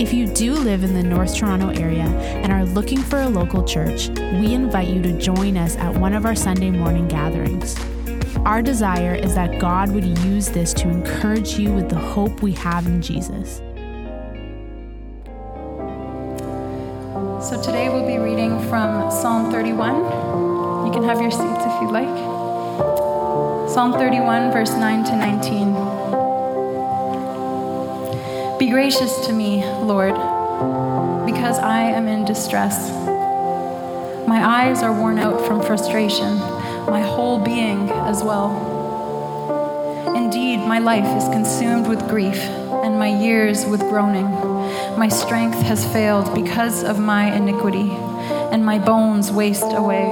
If you do live in the North Toronto area and are looking for a local church, we invite you to join us at one of our Sunday morning gatherings. Our desire is that God would use this to encourage you with the hope we have in Jesus. So today we'll be reading from Psalm 31. You can have your seats if you'd like. Psalm 31, verse 9 to 19. Be gracious to me, Lord, because I am in distress. My eyes are worn out from frustration, my whole being as well. Indeed, my life is consumed with grief, and my years with groaning. My strength has failed because of my iniquity, and my bones waste away.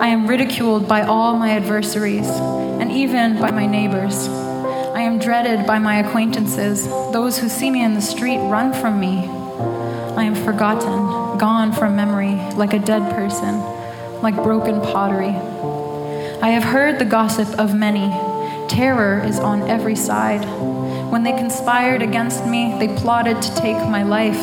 I am ridiculed by all my adversaries, and even by my neighbors. Dreaded by my acquaintances. Those who see me in the street run from me. I am forgotten, gone from memory, like a dead person, like broken pottery. I have heard the gossip of many. Terror is on every side. When they conspired against me, they plotted to take my life.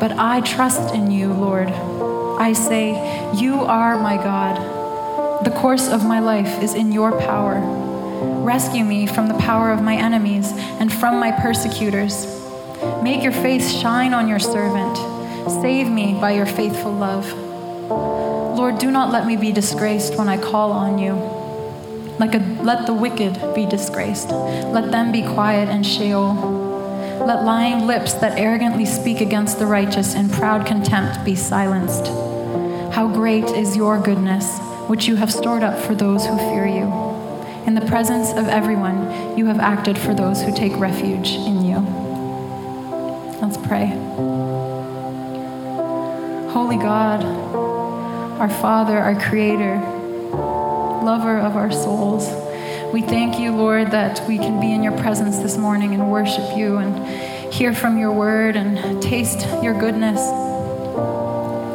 But I trust in you, Lord. I say, You are my God. The course of my life is in your power. Rescue me from the power of my enemies and from my persecutors. Make your face shine on your servant. Save me by your faithful love. Lord, do not let me be disgraced when I call on you. Like a, let the wicked be disgraced. Let them be quiet in Sheol. Let lying lips that arrogantly speak against the righteous in proud contempt be silenced. How great is your goodness! which you have stored up for those who fear you. In the presence of everyone, you have acted for those who take refuge in you. Let's pray. Holy God, our Father, our Creator, lover of our souls, we thank you, Lord, that we can be in your presence this morning and worship you and hear from your word and taste your goodness.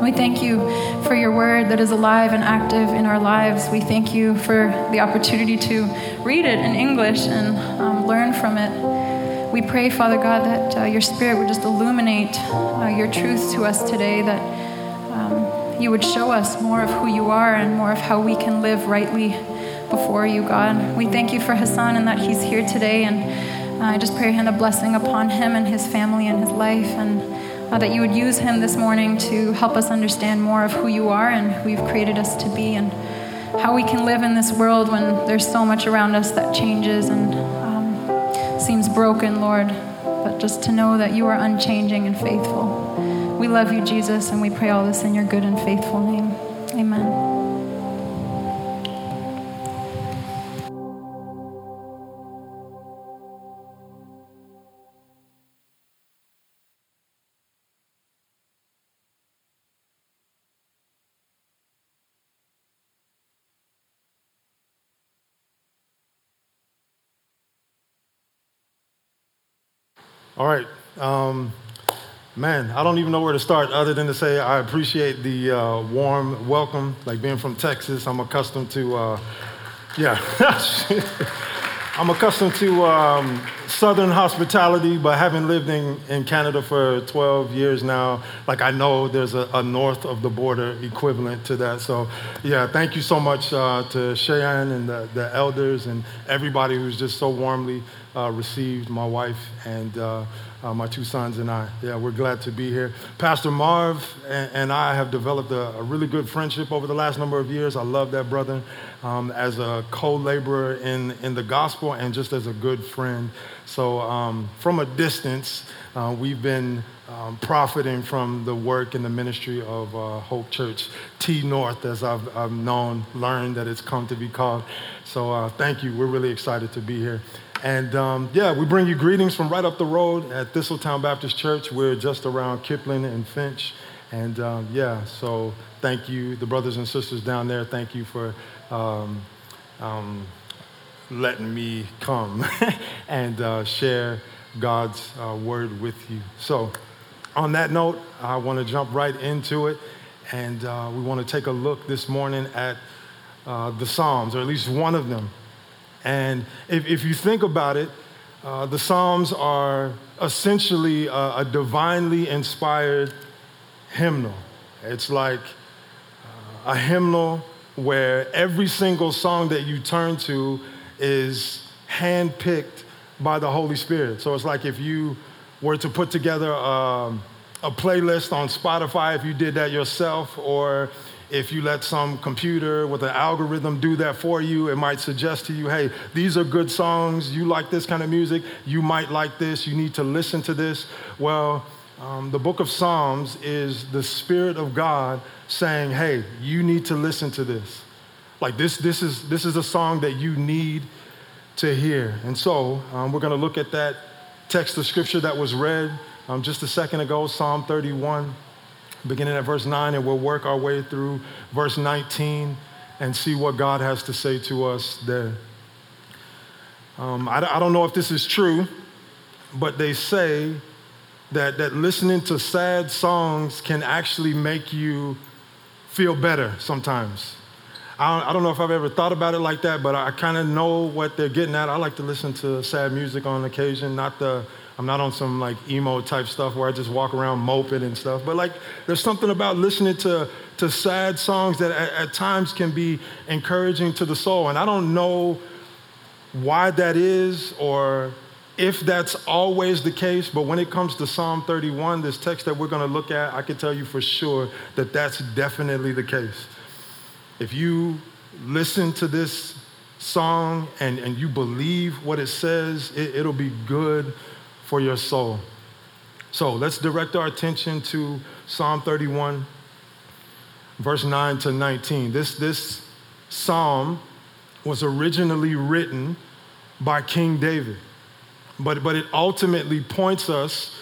We thank you for your word that is alive and active in our lives. We thank you for the opportunity to read it in English and um, learn from it. We pray, Father God, that uh, your spirit would just illuminate uh, your truth to us today, that um, you would show us more of who you are and more of how we can live rightly before you, God. We thank you for Hassan and that he's here today. And uh, I just pray hand a blessing upon him and his family and his life. And uh, that you would use him this morning to help us understand more of who you are and who you've created us to be and how we can live in this world when there's so much around us that changes and um, seems broken, Lord. But just to know that you are unchanging and faithful. We love you, Jesus, and we pray all this in your good and faithful name. Amen. All right. Um, man, I don't even know where to start other than to say I appreciate the uh, warm welcome. Like being from Texas, I'm accustomed to, uh, yeah, I'm accustomed to um, Southern hospitality, but having lived in, in Canada for 12 years now, like I know there's a, a north of the border equivalent to that. So, yeah, thank you so much uh, to Cheyenne and the, the elders and everybody who's just so warmly uh, received my wife and uh, uh, my two sons and I. Yeah, we're glad to be here. Pastor Marv and, and I have developed a, a, really good friendship over the last number of years. I love that brother um, as a co laborer in, in the gospel and just as a good friend. So, um, from a distance, uh, we've been um, profiting from the work and the ministry of uh, Hope Church T North, as I've, I've known, learned that it's come to be called. So, uh, thank you. We're really excited to be here. And um, yeah, we bring you greetings from right up the road at Thistletown Baptist Church. We're just around Kipling and Finch. And um, yeah, so thank you, the brothers and sisters down there. Thank you for um, um, letting me come and uh, share God's uh, word with you. So, on that note, I want to jump right into it. And uh, we want to take a look this morning at uh, the Psalms, or at least one of them. And if, if you think about it, uh, the Psalms are essentially a, a, divinely inspired hymnal. It's like uh, a hymnal where every single song that you turn to is handpicked by the Holy Spirit. So it's like if you were to put together um, a playlist on Spotify, if you did that yourself, or if you let some computer with an algorithm do that for you, it might suggest to you, hey, these are good songs. You like this kind of music. You might like this. You need to listen to this. Well, um, the book of Psalms is the Spirit of God saying, hey, you need to listen to this. Like this, this is, this is a song that you need to hear. And so um, we're going to look at that text of scripture that was read um, just a second ago, Psalm 31, beginning at verse 9, and we'll work our way through verse 19 and see what God has to say to us there. Um, I, I don't know if this is true, but they say that, that listening to sad songs can actually make you feel better sometimes. I don't, I don't know if I've ever thought about it like that, but I kind of know what they're getting at. I like to listen to sad music on occasion, not the, I'm not on some like emo type stuff where I just walk around moping and stuff, but like there's something about listening to, to sad songs that at, at times can be encouraging to the soul. And I don't know why that is or if that's always the case, but when it comes to Psalm 31, this text that we're going to look at, I can tell you for sure that that's definitely the case. If you listen to this song and, and you believe what it says, it, it'll be good for your soul. So let's direct our attention to Psalm 31, verse 9 to 19. This, this psalm was originally written by King David, but, but it ultimately points us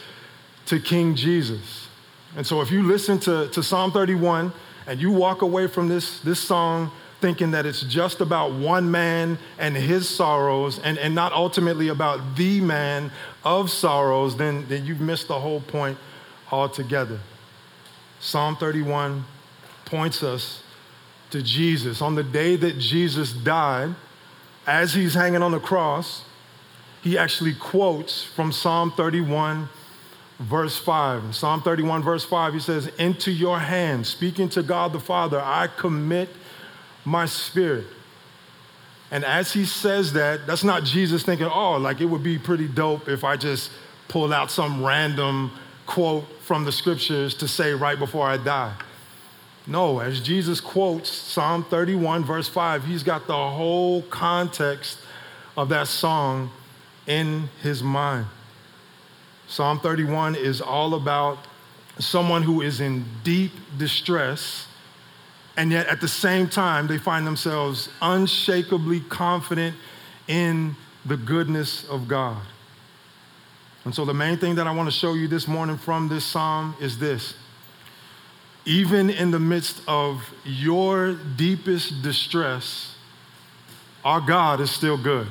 to King Jesus. And so if you listen to, to Psalm 31 and you walk away from this, this song thinking that it's just about one man and his sorrows and, and not ultimately about the man of sorrows, then, then you've missed the whole point altogether. Psalm 31 points us to Jesus. On the day that Jesus died, as he's hanging on the cross, he actually quotes from Psalm 31 verse 5. Psalm 31, verse 5, he says, Into your hands, speaking to God the Father, I commit my spirit. And as he says that, that's not Jesus thinking, oh, like it would be pretty dope if I just pulled out some random quote from the scriptures to say right before I die. No, as Jesus quotes Psalm 31, verse 5, he's got the whole context of that song in his mind. Psalm 31 is all about someone who is in deep distress and yet at the same time, they find themselves unshakably confident in the goodness of God. And so, the main thing that I want to show you this morning from this psalm is this. Even in the midst of your deepest distress, our God is still good.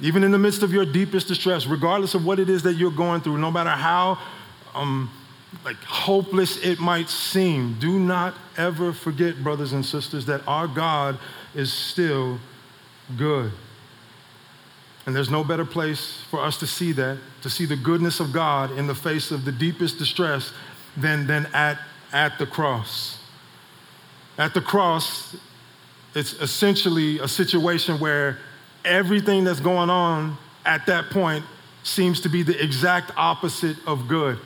Even in the midst of your deepest distress, regardless of what it is that you're going through, no matter how um, like hopeless it might seem, do not ever forget, brothers and sisters, that our God is still good. And there's no better place for us to see that, to see the goodness of God in the face of the deepest distress than, than at, at the cross. At the cross, it's essentially a situation where everything that's going on at that point seems to be the exact opposite of good.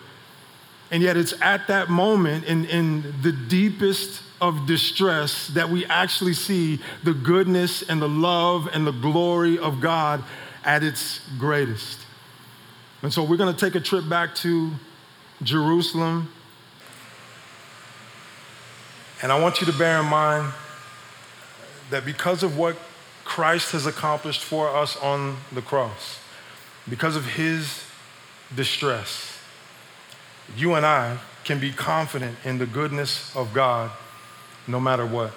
And yet, it's at that moment, in, in the deepest of distress, that we actually see the goodness and the love and the glory of God at its greatest. And so, we're going to take a trip back to Jerusalem. And I want you to bear in mind that because of what Christ has accomplished for us on the cross, because of his distress, you and I can be confident in the goodness of God no matter what.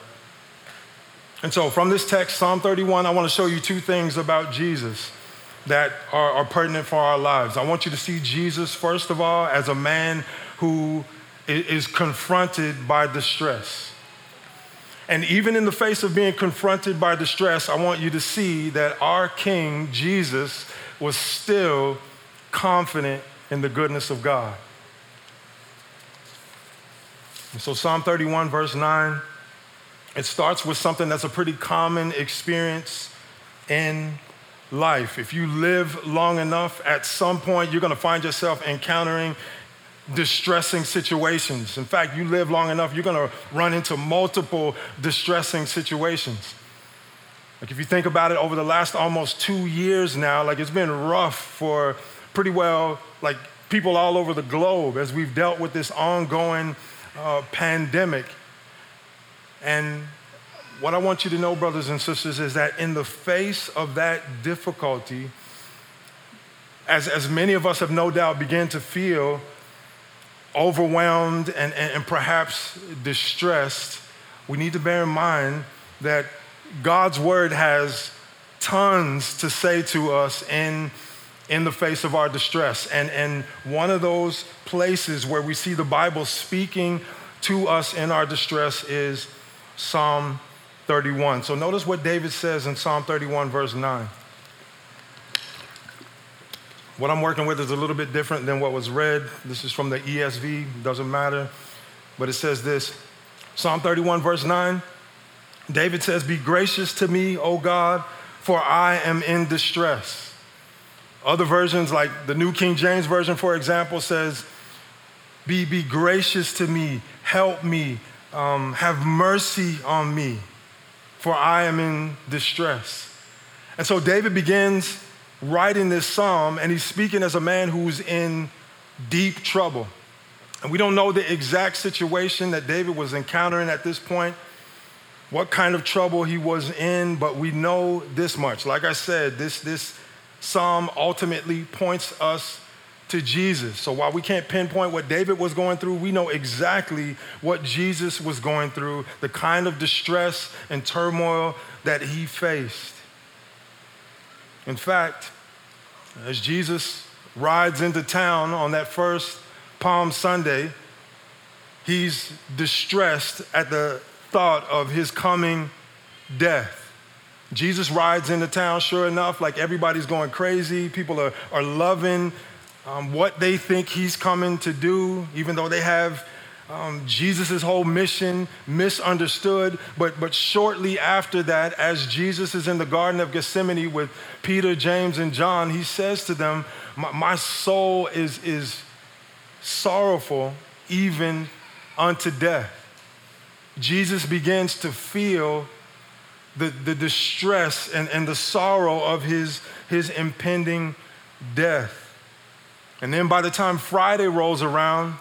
And so, from this text, Psalm 31, I want to show you two things about Jesus that are, are, pertinent for our lives. I want you to see Jesus, first of all, as a man who is confronted by distress. And even in the face of being confronted by distress, I want you to see that our King, Jesus, was still confident in the goodness of God. And so, Psalm 31, verse 9, it starts with something that's a pretty common experience in life. If you live long enough, at some point you're going to find yourself encountering distressing situations. In fact, you live long enough, you're going to run into multiple distressing situations. Like if you think about it over the last almost 2 years now, like it's been rough for pretty well like people all over the globe as we've dealt with this ongoing uh, pandemic. And what I want you to know, brothers and sisters, is that in the face of that difficulty, as, as many of us have no doubt begun to feel overwhelmed and, and, and perhaps distressed, we need to bear in mind that God's word has tons to say to us in, in the face of our distress. And, and one of those places where we see the Bible speaking to us in our distress is Psalm 31. So notice what David says in Psalm 31, verse 9. What I'm working with is a little bit different than what was read. This is from the ESV, doesn't matter. But it says this Psalm 31, verse 9. David says, Be gracious to me, O God, for I am in distress. Other versions, like the New King James Version, for example, says, Be, be gracious to me, help me, um, have mercy on me for I am in distress. And so David begins writing this psalm, and he's speaking as a man who's in deep trouble. And we don't know the exact situation that David was encountering at this point, what kind of trouble he was in, but we know this much. Like I said, this, this psalm ultimately points us to Jesus. So while we can't pinpoint what David was going through, we know exactly what Jesus was going through, the kind of distress and turmoil that he faced. In fact, as Jesus rides into town on that first Palm Sunday, he's distressed at the thought of his coming death. Jesus rides into town, sure enough, like everybody's going crazy. People are, are loving um, what they think he's coming to do, even though they have um, Jesus' whole mission misunderstood. But, but shortly after that, as Jesus is in the Garden of Gethsemane with Peter, James, and John, he says to them, My, my soul is, is sorrowful even unto death. Jesus begins to feel the, the distress and, and the sorrow of his, his impending death. And then by the time Friday rolls around,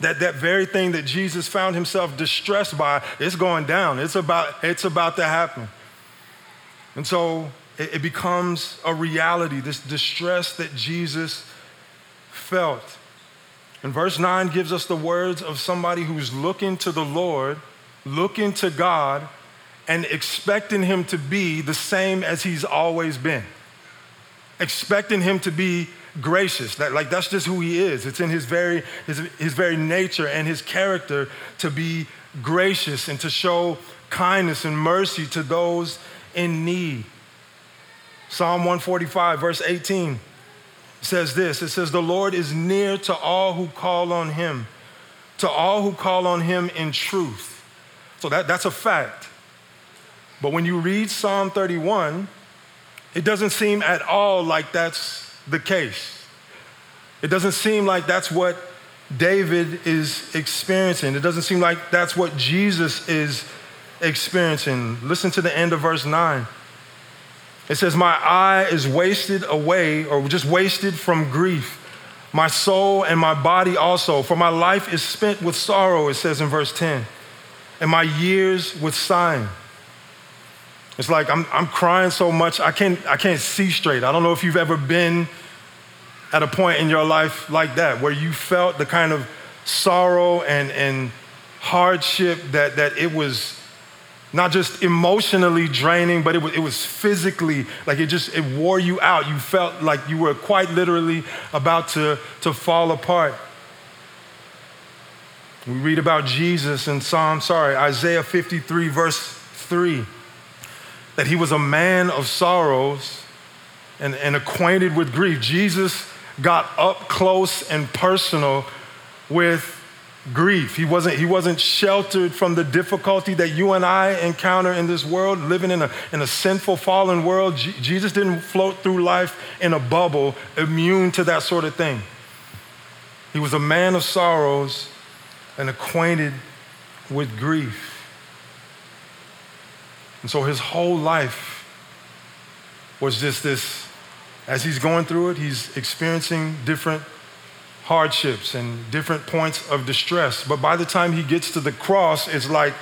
that, that very thing that Jesus found himself distressed by, it's going down. It's about, it's about to happen. And so it, it becomes a reality, this distress that Jesus felt. And verse 9 gives us the words of somebody who's looking to the Lord, looking to God, and expecting him to be the same as he's always been. Expecting him to be gracious. That, like that's just who he is. It's in his very, his, his very nature and his character to be gracious and to show kindness and mercy to those in need. Psalm 145, verse 18 says this it says, The Lord is near to all who call on him, to all who call on him in truth. So that, that's a fact. But when you read Psalm 31, it doesn't seem at all like that's the case. It doesn't seem like that's what David is experiencing. It doesn't seem like that's what Jesus is experiencing. Listen to the end of verse 9. It says, My eye is wasted away, or just wasted from grief, my soul and my body also. For my life is spent with sorrow, it says in verse 10, and my years with sighing. It's like I'm, I'm crying so much, I can't, I can't see straight. I don't know if you've ever been at a point in your life like that, where you felt the kind of sorrow and, and hardship that, that it was not just emotionally draining, but it was, it was physically, like it just, it wore you out. You felt like you were quite literally about to, to fall apart. We read about Jesus in Psalm, sorry, Isaiah 53, verse 3, that he was a man of sorrows and, and acquainted with grief. Jesus got up close and personal with grief. He wasn't, he wasn't sheltered from the difficulty that you and I encounter in this world, living in a, in a sinful, fallen world. Jesus didn't float through life in a bubble, immune to that sort of thing. He was a man of sorrows and acquainted with grief. And so his whole life was just this, as he's going through it, he's experiencing different hardships and different points of distress. But by the time he gets to the cross, it's like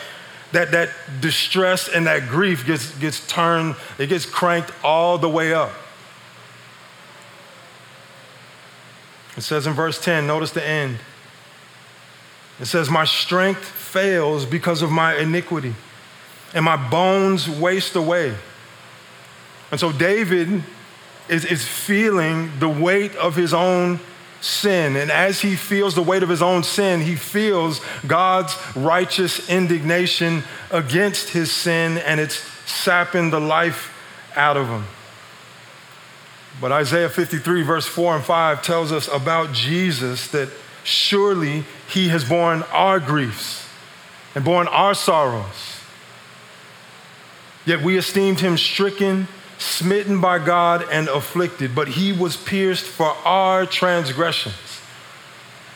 that, that distress and that grief gets, gets turned, it gets cranked all the way up. It says in verse 10, notice the end. It says, My strength fails because of my iniquity, and my bones waste away. And so David is, is feeling the weight of his own sin. And as he feels the weight of his own sin, he feels God's righteous indignation against his sin, and it's sapping the life out of him. But Isaiah 53, verse 4 and 5 tells us about Jesus that surely he has borne our griefs and borne our sorrows. Yet we esteemed him stricken smitten by God and afflicted, but he was pierced for our transgressions.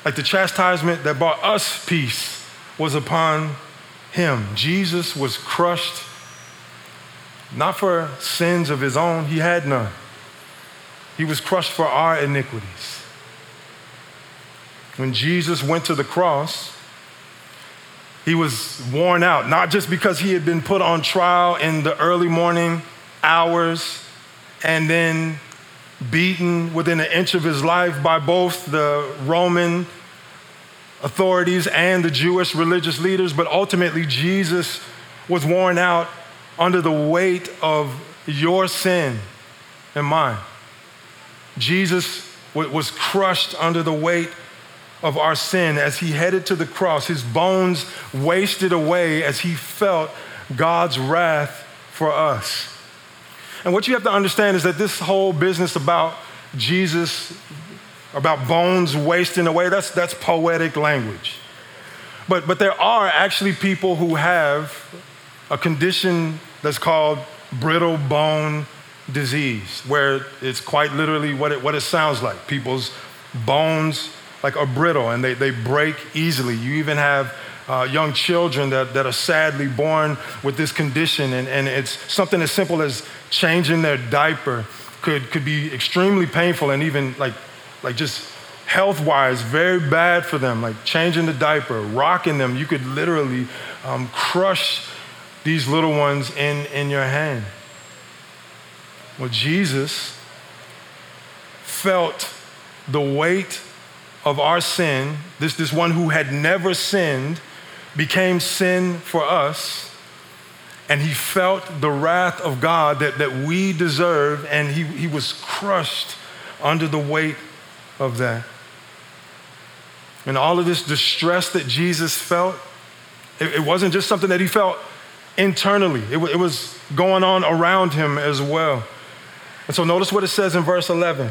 Like the chastisement that brought us peace was upon him. Jesus was crushed, not for sins of his own, he had none. He was crushed for our iniquities. When Jesus went to the cross, he was worn out, not just because he had been put on trial in the early morning hours and then beaten within an inch of his life by both the Roman authorities and the Jewish religious leaders, but ultimately Jesus was worn out under the weight of your sin and mine. Jesus was crushed under the weight of our sin as he headed to the cross. His bones wasted away as he felt God's wrath for us. And what you have to understand is that this whole business about Jesus, about bones wasting away, that's, that's poetic language. But, but there are actually people who have a condition that's called brittle bone disease, where it's quite literally what it, what it sounds like. People's bones like are brittle and they, they break easily. You even have uh, young children that, that are sadly born with this condition, and, and it's something as simple as changing their diaper could, could be extremely painful and even like, like just health wise, very bad for them. Like changing the diaper, rocking them, you could literally um, crush these little ones in, in your hand. Well, Jesus felt the weight of our sin, this, this one who had never sinned, became sin for us, and he felt the wrath of God that, that we deserve, and he, he was crushed under the weight of that. And all of this distress that Jesus felt, it, it wasn't just something that he felt internally, it, it was going on around him as well. And so notice what it says in verse 11.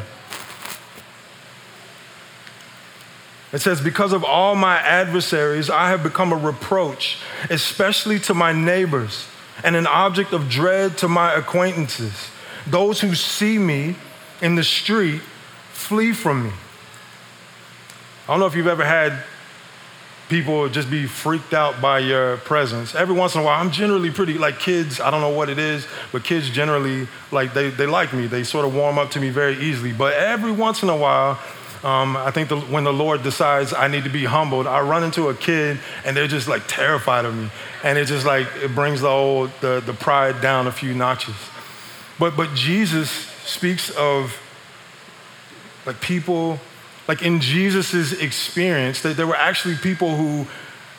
It says, Because of all my adversaries, I have become a reproach, especially to my neighbors, and an object of dread to my acquaintances. Those who see me in the street flee from me. I don't know if you've ever had people just be freaked out by your presence. Every once in a while, I'm generally pretty, like kids, I don't know what it is, but kids generally, like, they, they like me. They sort of warm up to me very easily. But every once in a while, um, I think the, when the Lord decides I need to be humbled, I run into a kid and they're just like terrified of me. And it just like, it brings the old, the, the pride down a few notches. But, but Jesus speaks of like people, like in Jesus's experience, that there were actually people who,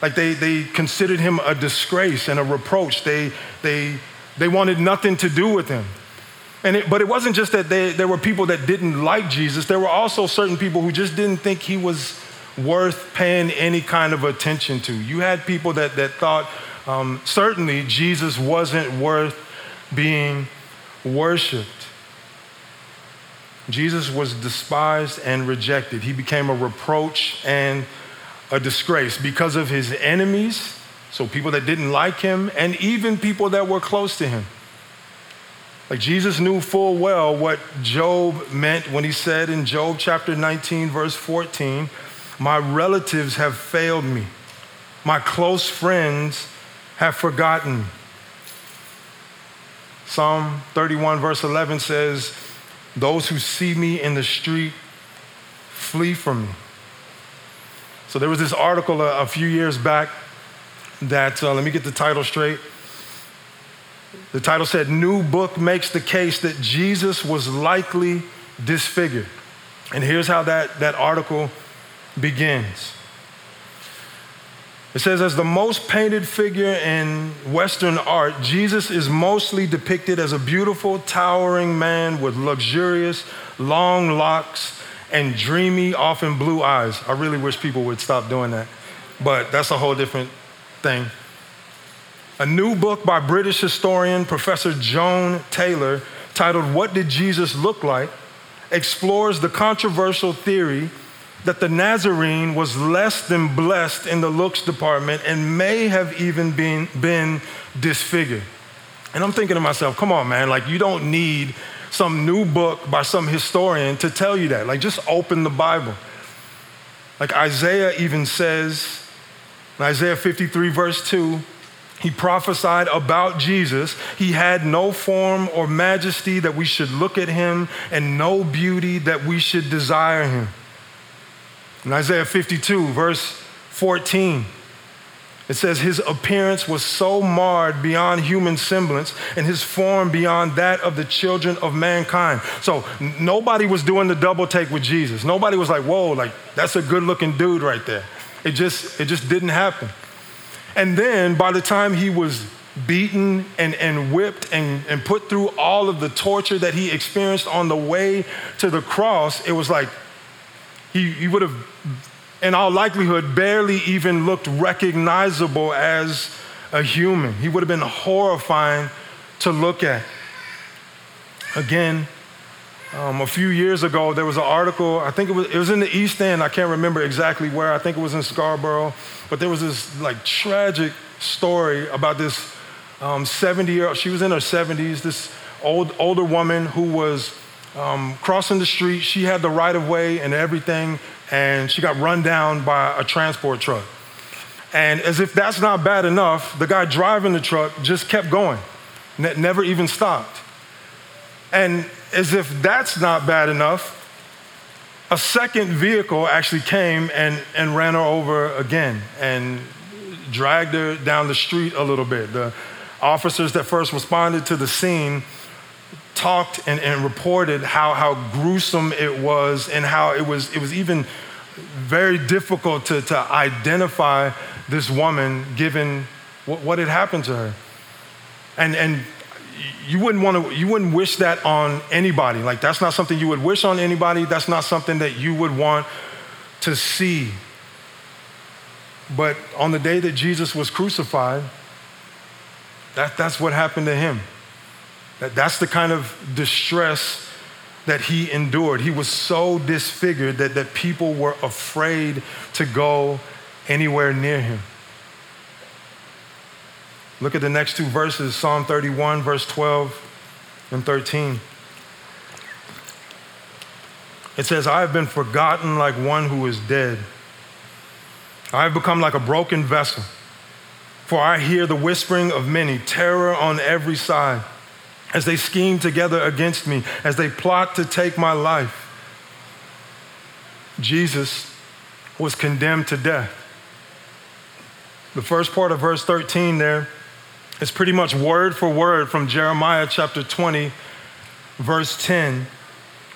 like they, they considered him a disgrace and a reproach. They, they, they wanted nothing to do with him. And it, but it wasn't just that they, there were people that didn't like Jesus. There were also certain people who just didn't think he was worth paying any kind of attention to. You had people that, that thought um, certainly Jesus wasn't worth being worshiped. Jesus was despised and rejected. He became a reproach and a disgrace because of his enemies, so people that didn't like him, and even people that were close to him. Like Jesus knew full well what Job meant when he said in Job chapter 19, verse 14, My relatives have failed me, my close friends have forgotten. Psalm 31, verse 11 says, Those who see me in the street flee from me. So there was this article a, a few years back that, uh, let me get the title straight. The title said, New Book Makes the Case That Jesus Was Likely Disfigured. And here's how that, that article begins. It says, as the most painted figure in Western art, Jesus is mostly depicted as a beautiful, towering man with luxurious, long locks and dreamy, often blue eyes. I really wish people would stop doing that, but that's a whole different thing. A new book by British historian Professor Joan Taylor, titled What Did Jesus Look Like, explores the controversial theory that the Nazarene was less than blessed in the looks department and may have even been, been disfigured. And I'm thinking to myself, come on, man, like you don't need some new book by some historian to tell you that. Like just open the Bible. Like Isaiah even says, in Isaiah 53, verse 2, he prophesied about Jesus. He had no form or majesty that we should look at him, and no beauty that we should desire him. In Isaiah 52, verse 14, it says, His appearance was so marred beyond human semblance, and his form beyond that of the children of mankind. So nobody was doing the double take with Jesus. Nobody was like, Whoa, like that's a good looking dude right there. It just, it just didn't happen. And then by the time he was beaten and, and whipped and, and put through all of the torture that he experienced on the way to the cross, it was like he, he would have, in all likelihood, barely even looked recognizable as a human. He would have been horrifying to look at. Again, um, a few years ago, there was an article, I think it was, it was in the East End, I can't remember exactly where, I think it was in Scarborough, but there was this like tragic story about this 70 um, year old, she was in her 70s, this old, older woman who was um, crossing the street. She had the right of way and everything, and she got run down by a transport truck. And as if that's not bad enough, the guy driving the truck just kept going, ne- never even stopped. And as if that's not bad enough, a second vehicle actually came and, and ran her over again and dragged her down the street a little bit. The officers that first responded to the scene talked and, and reported how, how gruesome it was and how it was, it was even very difficult to, to identify this woman given what, what had happened to her. And, and you wouldn't want to, you wouldn't wish that on anybody. Like, that's not something you would wish on anybody. That's not something that you would want to see. But on the day that Jesus was crucified, that, that's what happened to him. That, that's the kind of distress that he endured. He was so disfigured that, that people were afraid to go anywhere near him. Look at the next two verses Psalm 31, verse 12 and 13. It says, I have been forgotten like one who is dead. I have become like a broken vessel, for I hear the whispering of many, terror on every side as they scheme together against me, as they plot to take my life. Jesus was condemned to death. The first part of verse 13 there is pretty much word for word from Jeremiah chapter 20, verse 10.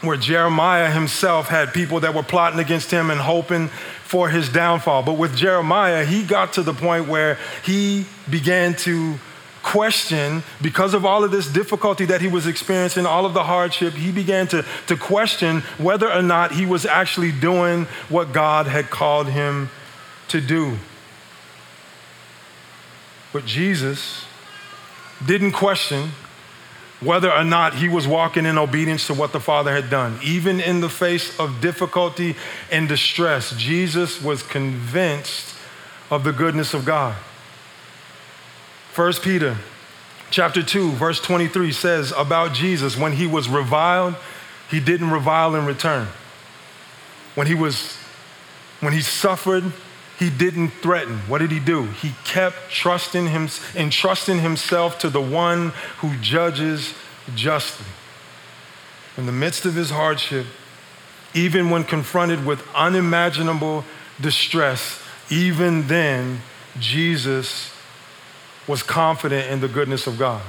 where Jeremiah himself had people that were plotting against him and hoping for his downfall. But with Jeremiah, he got to the point where he began to question, because of all of this difficulty that he was experiencing, all of the hardship, he began to, to question whether or not he was actually doing what God had called him to do. But Jesus didn't question whether or not he was walking in obedience to what the Father had done. Even in the face of difficulty and distress, Jesus was convinced of the goodness of God. 1 Peter chapter 2 verse 23 says about Jesus when he was reviled, he didn't revile in return. When he was when he suffered, he didn't threaten. What did he do? He kept trusting him, entrusting himself to the one who judges justly. In the midst of his hardship, even when confronted with unimaginable distress, even then, Jesus was confident in the goodness of God.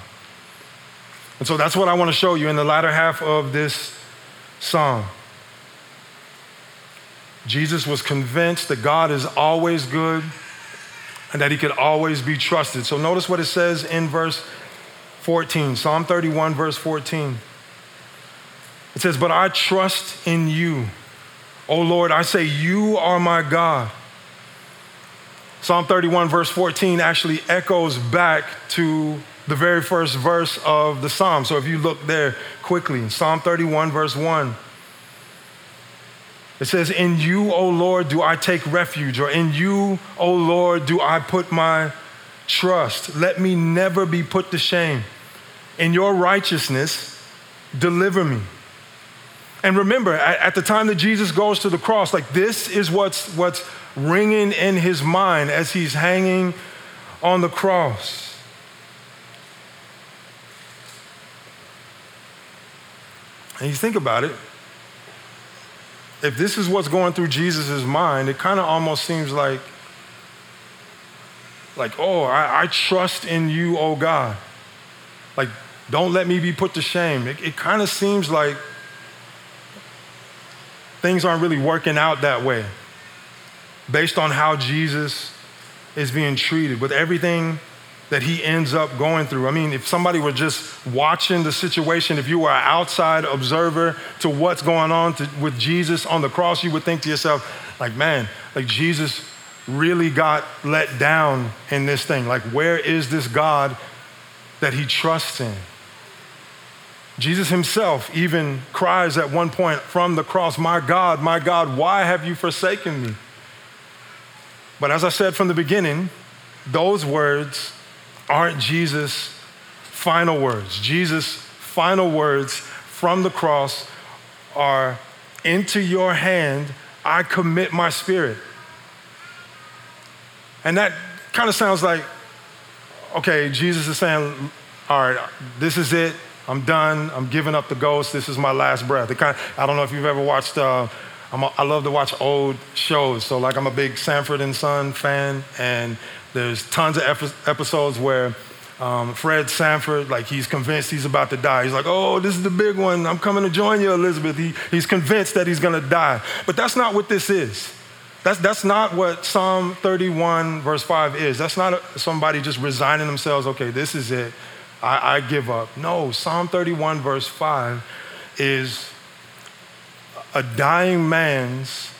And so that's what I want to show you in the latter half of this psalm. Jesus was convinced that God is always good and that he could always be trusted. So notice what it says in verse 14, Psalm 31, verse 14. It says, But I trust in you. O Lord, I say, You are my God. Psalm 31, verse 14, actually echoes back to the very first verse of the psalm. So if you look there quickly, Psalm 31, verse 1. It says, In you, O Lord, do I take refuge, or in you, O Lord, do I put my trust. Let me never be put to shame. In your righteousness, deliver me. And remember, at, the time that Jesus goes to the cross, like this is what's, what's ringing in his mind as he's hanging on the cross. And you think about it, if this is what's going through Jesus' mind, it kind of almost seems like, like, oh, I, I, trust in you, oh God. Like, don't let me be put to shame. It, it kind of seems like things aren't really working out that way based on how Jesus is being treated with everything that he ends up going through. I mean, if somebody were just watching the situation, if you were an outside observer to what's going on to, with Jesus on the cross, you would think to yourself, like, man, like Jesus really got let down in this thing. Like, where is this God that he trusts in? Jesus himself even cries at one point from the cross, My God, my God, why have you forsaken me? But as I said from the beginning, those words aren't Jesus' final words. Jesus' final words from the cross are Into your hand I commit my spirit. And that kind of sounds like, okay, Jesus is saying, all right, this is it. I'm done. I'm giving up the ghost. This is my last breath. Kind of, I don't know if you've ever watched, uh, a, i love to watch old shows. So, like, I'm a big Sanford and Son fan, and there's tons of episodes where um, Fred Sanford, like he's convinced he's about to die. He's like, oh, this is the big one. I'm coming to join you, Elizabeth. He, he's convinced that he's going to die. But that's not what this is. That's, that's not what Psalm 31, verse 5 is. That's not a, somebody just resigning themselves, okay, this is it. I, I give up. No, Psalm 31, verse 5 is a dying man's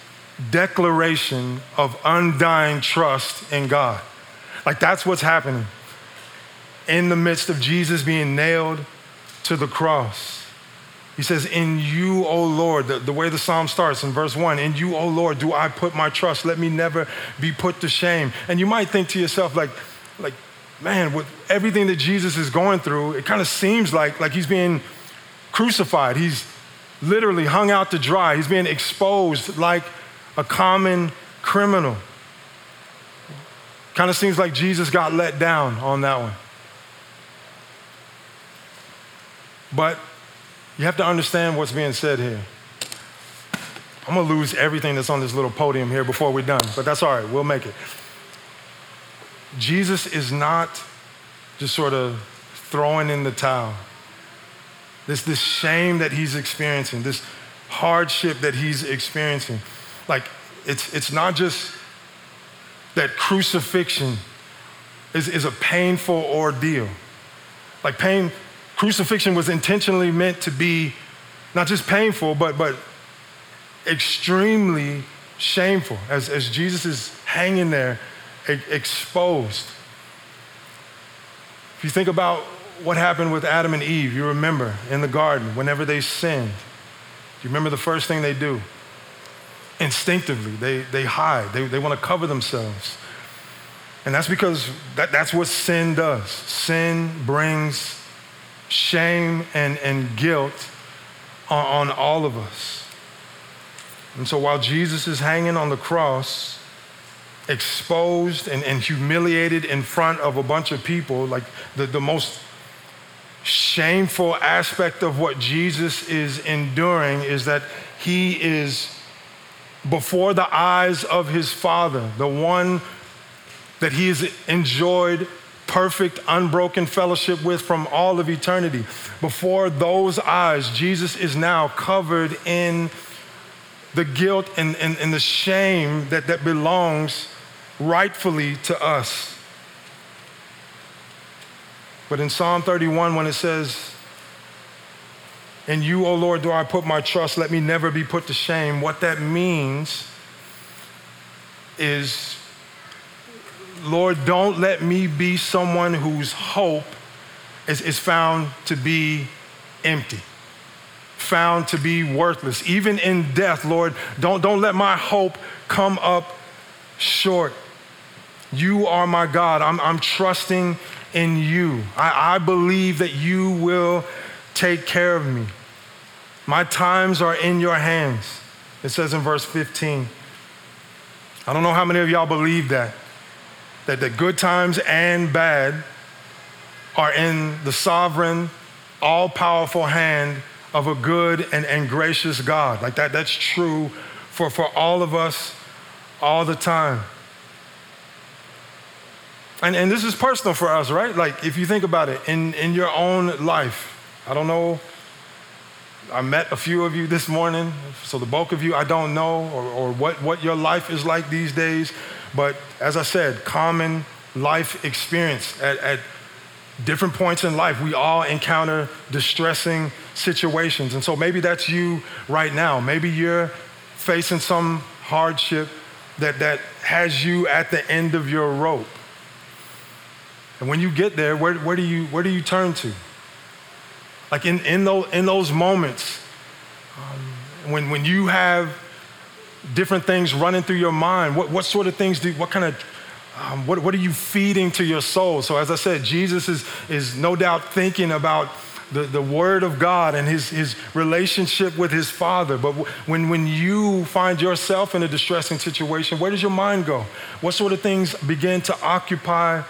declaration of undying trust in God. Like that's what's happening in the midst of Jesus being nailed to the cross. He says, In you, O Lord, the, the, way the psalm starts in verse one, in you, O Lord, do I put my trust. Let me never be put to shame. And you might think to yourself, like, like, man, with everything that Jesus is going through, it kind of seems like, like he's being crucified. He's literally hung out to dry. He's being exposed like a common criminal. Kind of seems like Jesus got let down on that one. But you have to understand what's being said here. I'm gonna lose everything that's on this little podium here before we're done, but that's all right, we'll make it. Jesus is not just sort of throwing in the towel. This, this shame that he's experiencing, this hardship that he's experiencing. Like, it's, it's not just that crucifixion is, is a painful ordeal. Like, pain, crucifixion was intentionally meant to be not just painful, but, but extremely shameful as, as Jesus is hanging there exposed. If you think about what happened with Adam and Eve, you remember in the garden, whenever they sinned, you remember the first thing they do? Instinctively, they, they hide, they, they want to cover themselves. And that's because that, that's what sin does. Sin brings shame and, and guilt on, on all of us. And so while Jesus is hanging on the cross, exposed and, and humiliated in front of a bunch of people, like the, the most shameful aspect of what Jesus is enduring is that he is before the eyes of his Father, the one that he has enjoyed perfect, unbroken fellowship with from all of eternity. Before those eyes, Jesus is now covered in the guilt and, and, and the shame that, that belongs rightfully to us. But in Psalm 31, when it says, In you, O Lord, do I put my trust, let me never be put to shame, what that means is, Lord, don't let me be someone whose hope is, is found to be empty, found to be worthless. Even in death, Lord, don't, don't let my hope come up short. You are my God. I'm, I'm trusting in you. I, I believe that you will take care of me. My times are in your hands. It says in verse 15. I don't know how many of y'all believe that. That the good times and bad are in the sovereign, all powerful hand of a good and, and gracious God. Like that, that's true for, for all of us all the time. And, and this is personal for us, right? Like, if you think about it, in, in your own life, I don't know, I met a few of you this morning, so the bulk of you, I don't know, or, or what, what your life is like these days. But as I said, common life experience at, at different points in life, we all encounter distressing situations. And so maybe that's you right now. Maybe you're facing some hardship that, that has you at the end of your rope. And when you get there, where, where, do, you, where do you turn to? Like in, in, those, in those moments, um, when, when you have different things running through your mind, what, what sort of things do, what kind of, um, what, what are you feeding to your soul? So as I said, Jesus is, is no doubt thinking about the, the word of God and his, his relationship with his father. But when, when you find yourself in a distressing situation, where does your mind go? What sort of things begin to occupy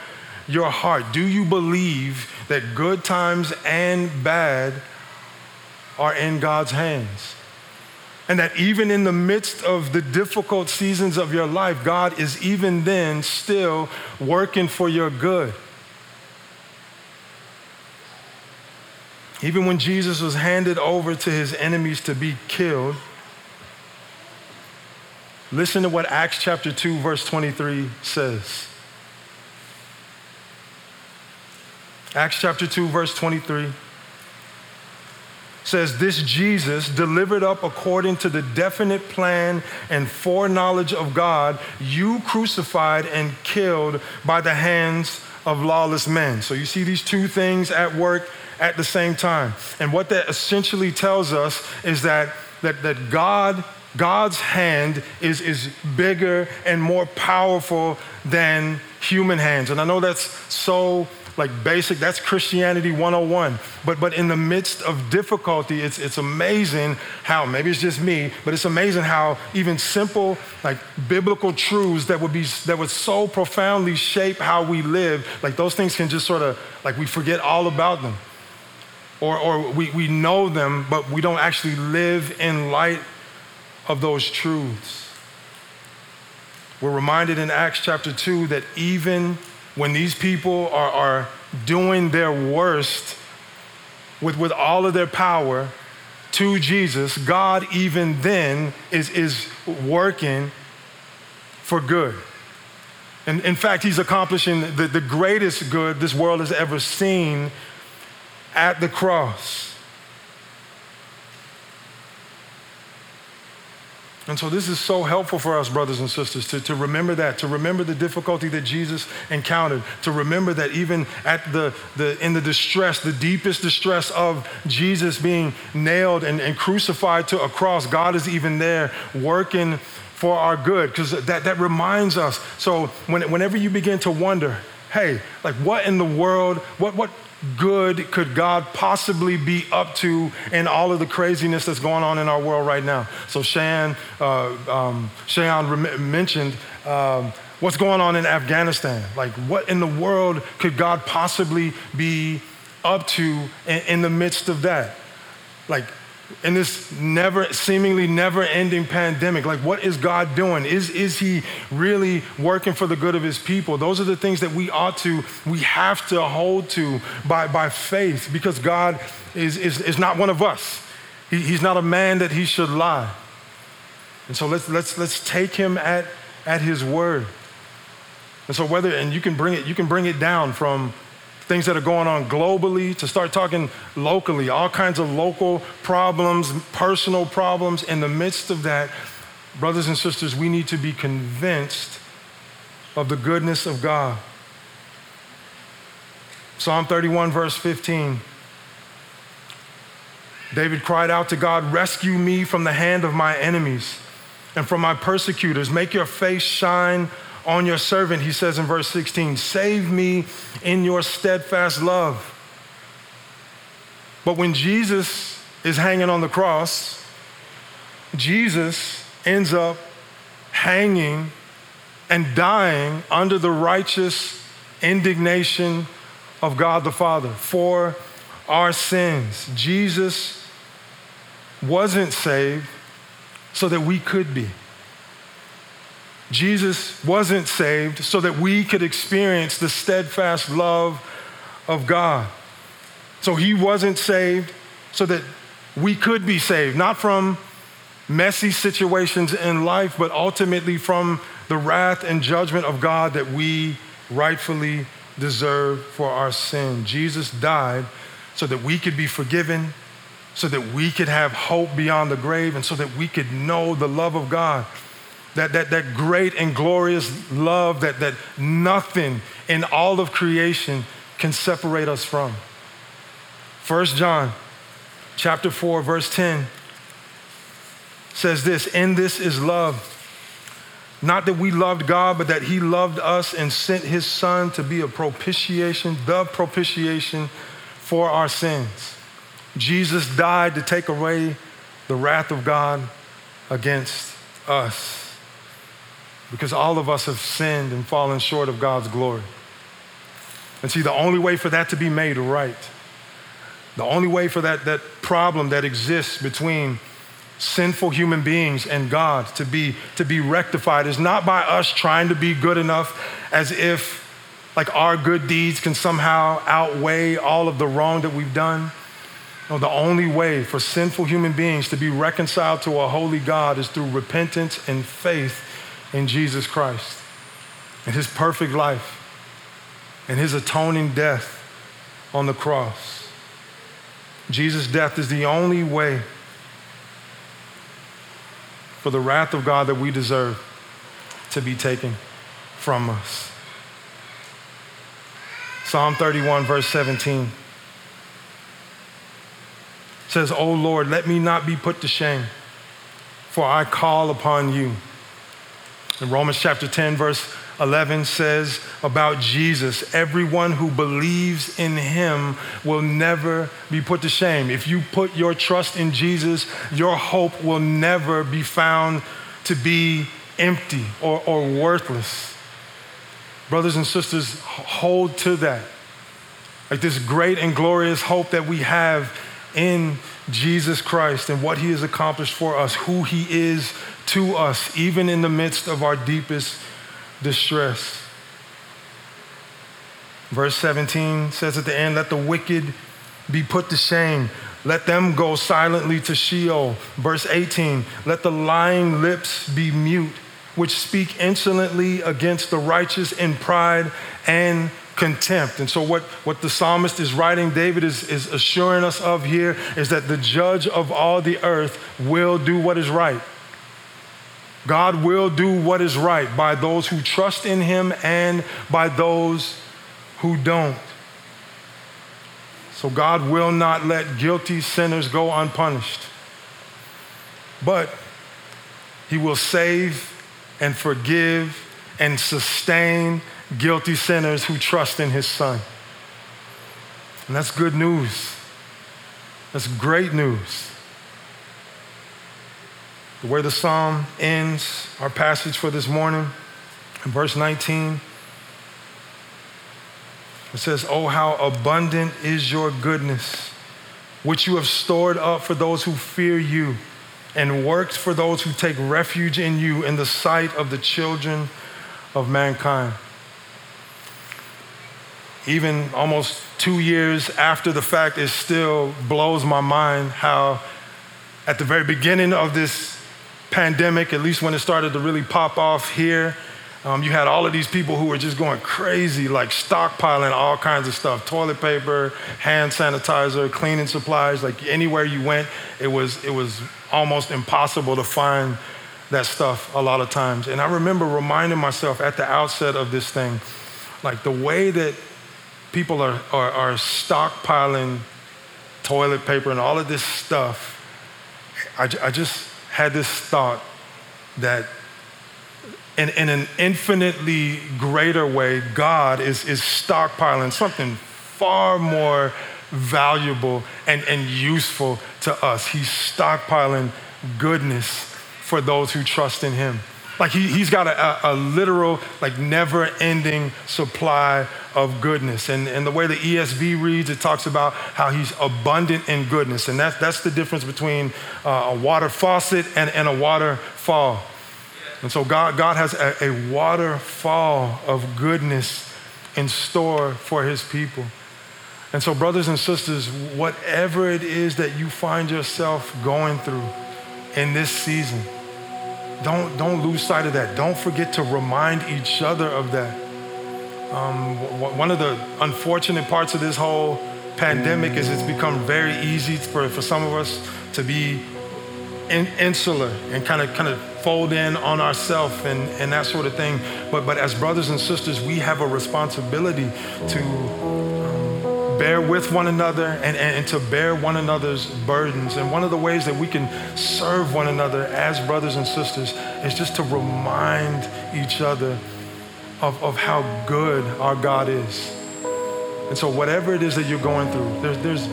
your heart? Do you believe that good times and bad are in God's hands? And that even in the midst of the difficult seasons of your life, God is even then still working for your good. Even when Jesus was handed over to his enemies to be killed, listen to what Acts chapter 2, verse 23 says. Acts chapter 2, verse 23 says, This Jesus, delivered up according to the definite plan and foreknowledge of God, you crucified and killed by the hands of lawless men. So you see these two things at work at the same time. And what that essentially tells us is that, that, that God God's hand is, is bigger and more powerful than human hands. And I know that's so like basic, that's Christianity 101. But, but in the midst of difficulty, it's, it's amazing how, maybe it's just me, but it's amazing how even simple, like biblical truths that would be, that would so profoundly shape how we live, like those things can just sort of, like we forget all about them. Or, or we, we know them, but we don't actually live in light of those truths. We're reminded in Acts chapter 2 that even when these people are, are doing their worst with, with all of their power to Jesus, God even then is, is working for good. And in fact, he's accomplishing the, the greatest good this world has ever seen at the cross. And so, this is so helpful for us, brothers and sisters, to, to remember that, to remember the difficulty that Jesus encountered, to remember that even at the, the, in the distress, the deepest distress of Jesus being nailed and, and crucified to a cross, God is even there working for our good, because that, that reminds us. So, when, whenever you begin to wonder, hey, like what in the world, what, what, good could God possibly be up to in all of the craziness that's going on in our world right now? So Shan, uh, um, rem- mentioned um, what's going on in Afghanistan. Like, what in the world could God possibly be up to in, in the midst of that? Like, in this never seemingly never ending pandemic like what is god doing? Is, is he really working for the good of his people? Those are the things that we ought to we have to hold to by, by faith because god is, is, is not one of us. He, he's not a man that he should lie. And so let's let's let's take him at at his word. And so whether and you can bring it you can bring it down from things that are going on globally, to start talking locally, all kinds of local problems, personal problems. In the midst of that, brothers and sisters, we need to be convinced of the goodness of God. Psalm 31, verse 15. David cried out to God, Rescue me from the hand of my enemies and from my persecutors. Make your face shine on your servant, he says in verse 16, Save me in your steadfast love. But when Jesus is hanging on the cross, Jesus ends up hanging and dying under the righteous indignation of God the Father for our sins. Jesus wasn't saved so that we could be. Jesus wasn't saved so that we could experience the steadfast love of God. So he wasn't saved so that we could be saved, not from messy situations in life, but ultimately from the wrath and judgment of God that we rightfully deserve for our sin. Jesus died so that we could be forgiven, so that we could have hope beyond the grave, and so that we could know the love of God that, that, that great and glorious love that, that nothing in all of creation can separate us from. 1 John chapter 4, verse 10 says this, In this is love. Not that we loved God, but that He loved us and sent His Son to be a propitiation, the propitiation for our sins. Jesus died to take away the wrath of God against us because all of us have sinned and fallen short of God's glory. And see, the only way for that to be made right, the only way for that, that problem that exists between sinful human beings and God to be, to be rectified is not by us trying to be good enough as if like our good deeds can somehow outweigh all of the wrong that we've done. No, the only way for sinful human beings to be reconciled to a holy God is through repentance and faith in Jesus Christ and his perfect life and his atoning death on the cross. Jesus' death is the only way for the wrath of God that we deserve to be taken from us. Psalm 31, verse 17 says, O Lord, let me not be put to shame, for I call upon you. In Romans chapter 10, verse 11 says about Jesus, everyone who believes in him will never be put to shame. If you put your trust in Jesus, your hope will never be found to be empty or, or worthless. Brothers and sisters, hold to that. Like this great and glorious hope that we have in Jesus Christ and what he has accomplished for us, who he is to us, even in the midst of our deepest distress. Verse 17 says at the end, let the wicked be put to shame. Let them go silently to Sheol. Verse 18 Let the lying lips be mute, which speak insolently against the righteous in pride and contempt. And so, what, what the psalmist is writing, David is, is assuring us of here, is that the judge of all the earth will do what is right. God will do what is right by those who trust in him and by those who don't. So God will not let guilty sinners go unpunished. But he will save and forgive and sustain guilty sinners who trust in his son. And that's good news. That's great news. Way the psalm ends, our passage for this morning, in verse 19, it says, Oh, how abundant is your goodness, which you have stored up for those who fear you, and worked for those who take refuge in you in the sight of the children of mankind. Even almost two years after the fact, it still blows my mind how, at the very beginning of this pandemic, at least when it started to really pop off here, um, you had all of these people who were just going crazy, like stockpiling all kinds of stuff toilet paper, hand sanitizer, cleaning supplies. Like anywhere you went, it was, it was almost impossible to find that stuff a lot of times. And I remember reminding myself at the outset of this thing, like the way that people are, are, are stockpiling toilet paper and all of this stuff, I, I just had this thought that in, in an infinitely greater way, God is, is stockpiling something far more valuable and, and useful to us. He's stockpiling goodness for those who trust in Him. Like he, he's got a, a, a literal, like never ending supply of goodness. And, and the way the ESV reads, it talks about how he's abundant in goodness. And that's, that's the difference between uh, a water faucet and, and a waterfall. And so God, God has a, a waterfall of goodness in store for his people. And so, brothers and sisters, whatever it is that you find yourself going through in this season, don't, don't lose sight of that. Don't forget to remind each other of that. Um, one of the unfortunate parts of this whole pandemic is it's become very easy for, for some of us to be in, insular and kind of kind of fold in on ourselves and, and that sort of thing. But, but as brothers and sisters, we have a responsibility to um, bear with one another and, and, and to bear one another's burdens. And one of the ways that we can serve one another as brothers and sisters is just to remind each other of, of how good our God is. And so, whatever it is that you're going through, there's, there's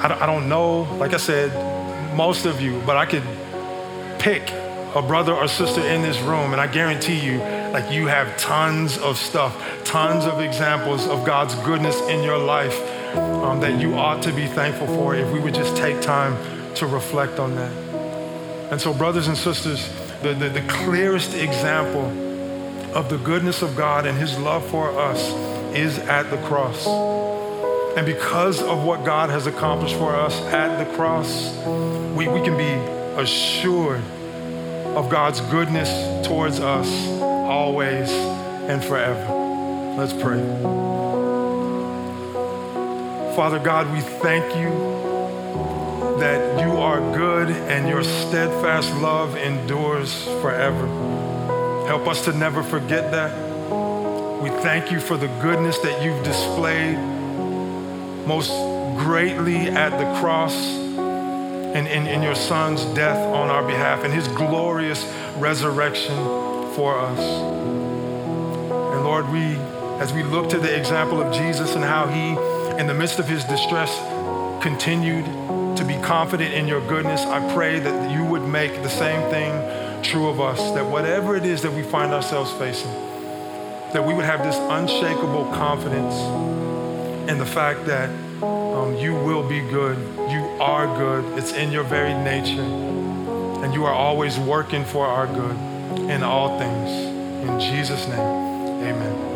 I, don't, I don't know, like I said, most of you, but I could pick a brother or sister in this room, and I guarantee you, like you have tons of stuff, tons of examples of God's goodness in your life um, that you ought to be thankful for if we would just take time to reflect on that. And so, brothers and sisters, the, the, the clearest example of the goodness of God and His love for us is at the cross. And because of what God has accomplished for us at the cross, we, we can be assured of God's goodness towards us always and forever. Let's pray. Father God, we thank you that you are good and your steadfast love endures forever. Help us to never forget that. We thank you for the goodness that you've displayed most greatly at the cross and in, in your son's death on our behalf and his glorious resurrection for us. And Lord, we, as we look to the example of Jesus and how he, in the midst of his distress, continued to be confident in your goodness, I pray that you would make the same thing true of us, that whatever it is that we find ourselves facing, that we would have this unshakable confidence in the fact that um, you will be good. You are good. It's in your very nature. And you are always working for our good in all things. In Jesus' name, amen.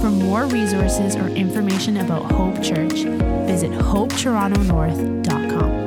For more resources or information about Hope Church, visit hopetorontonorth.com.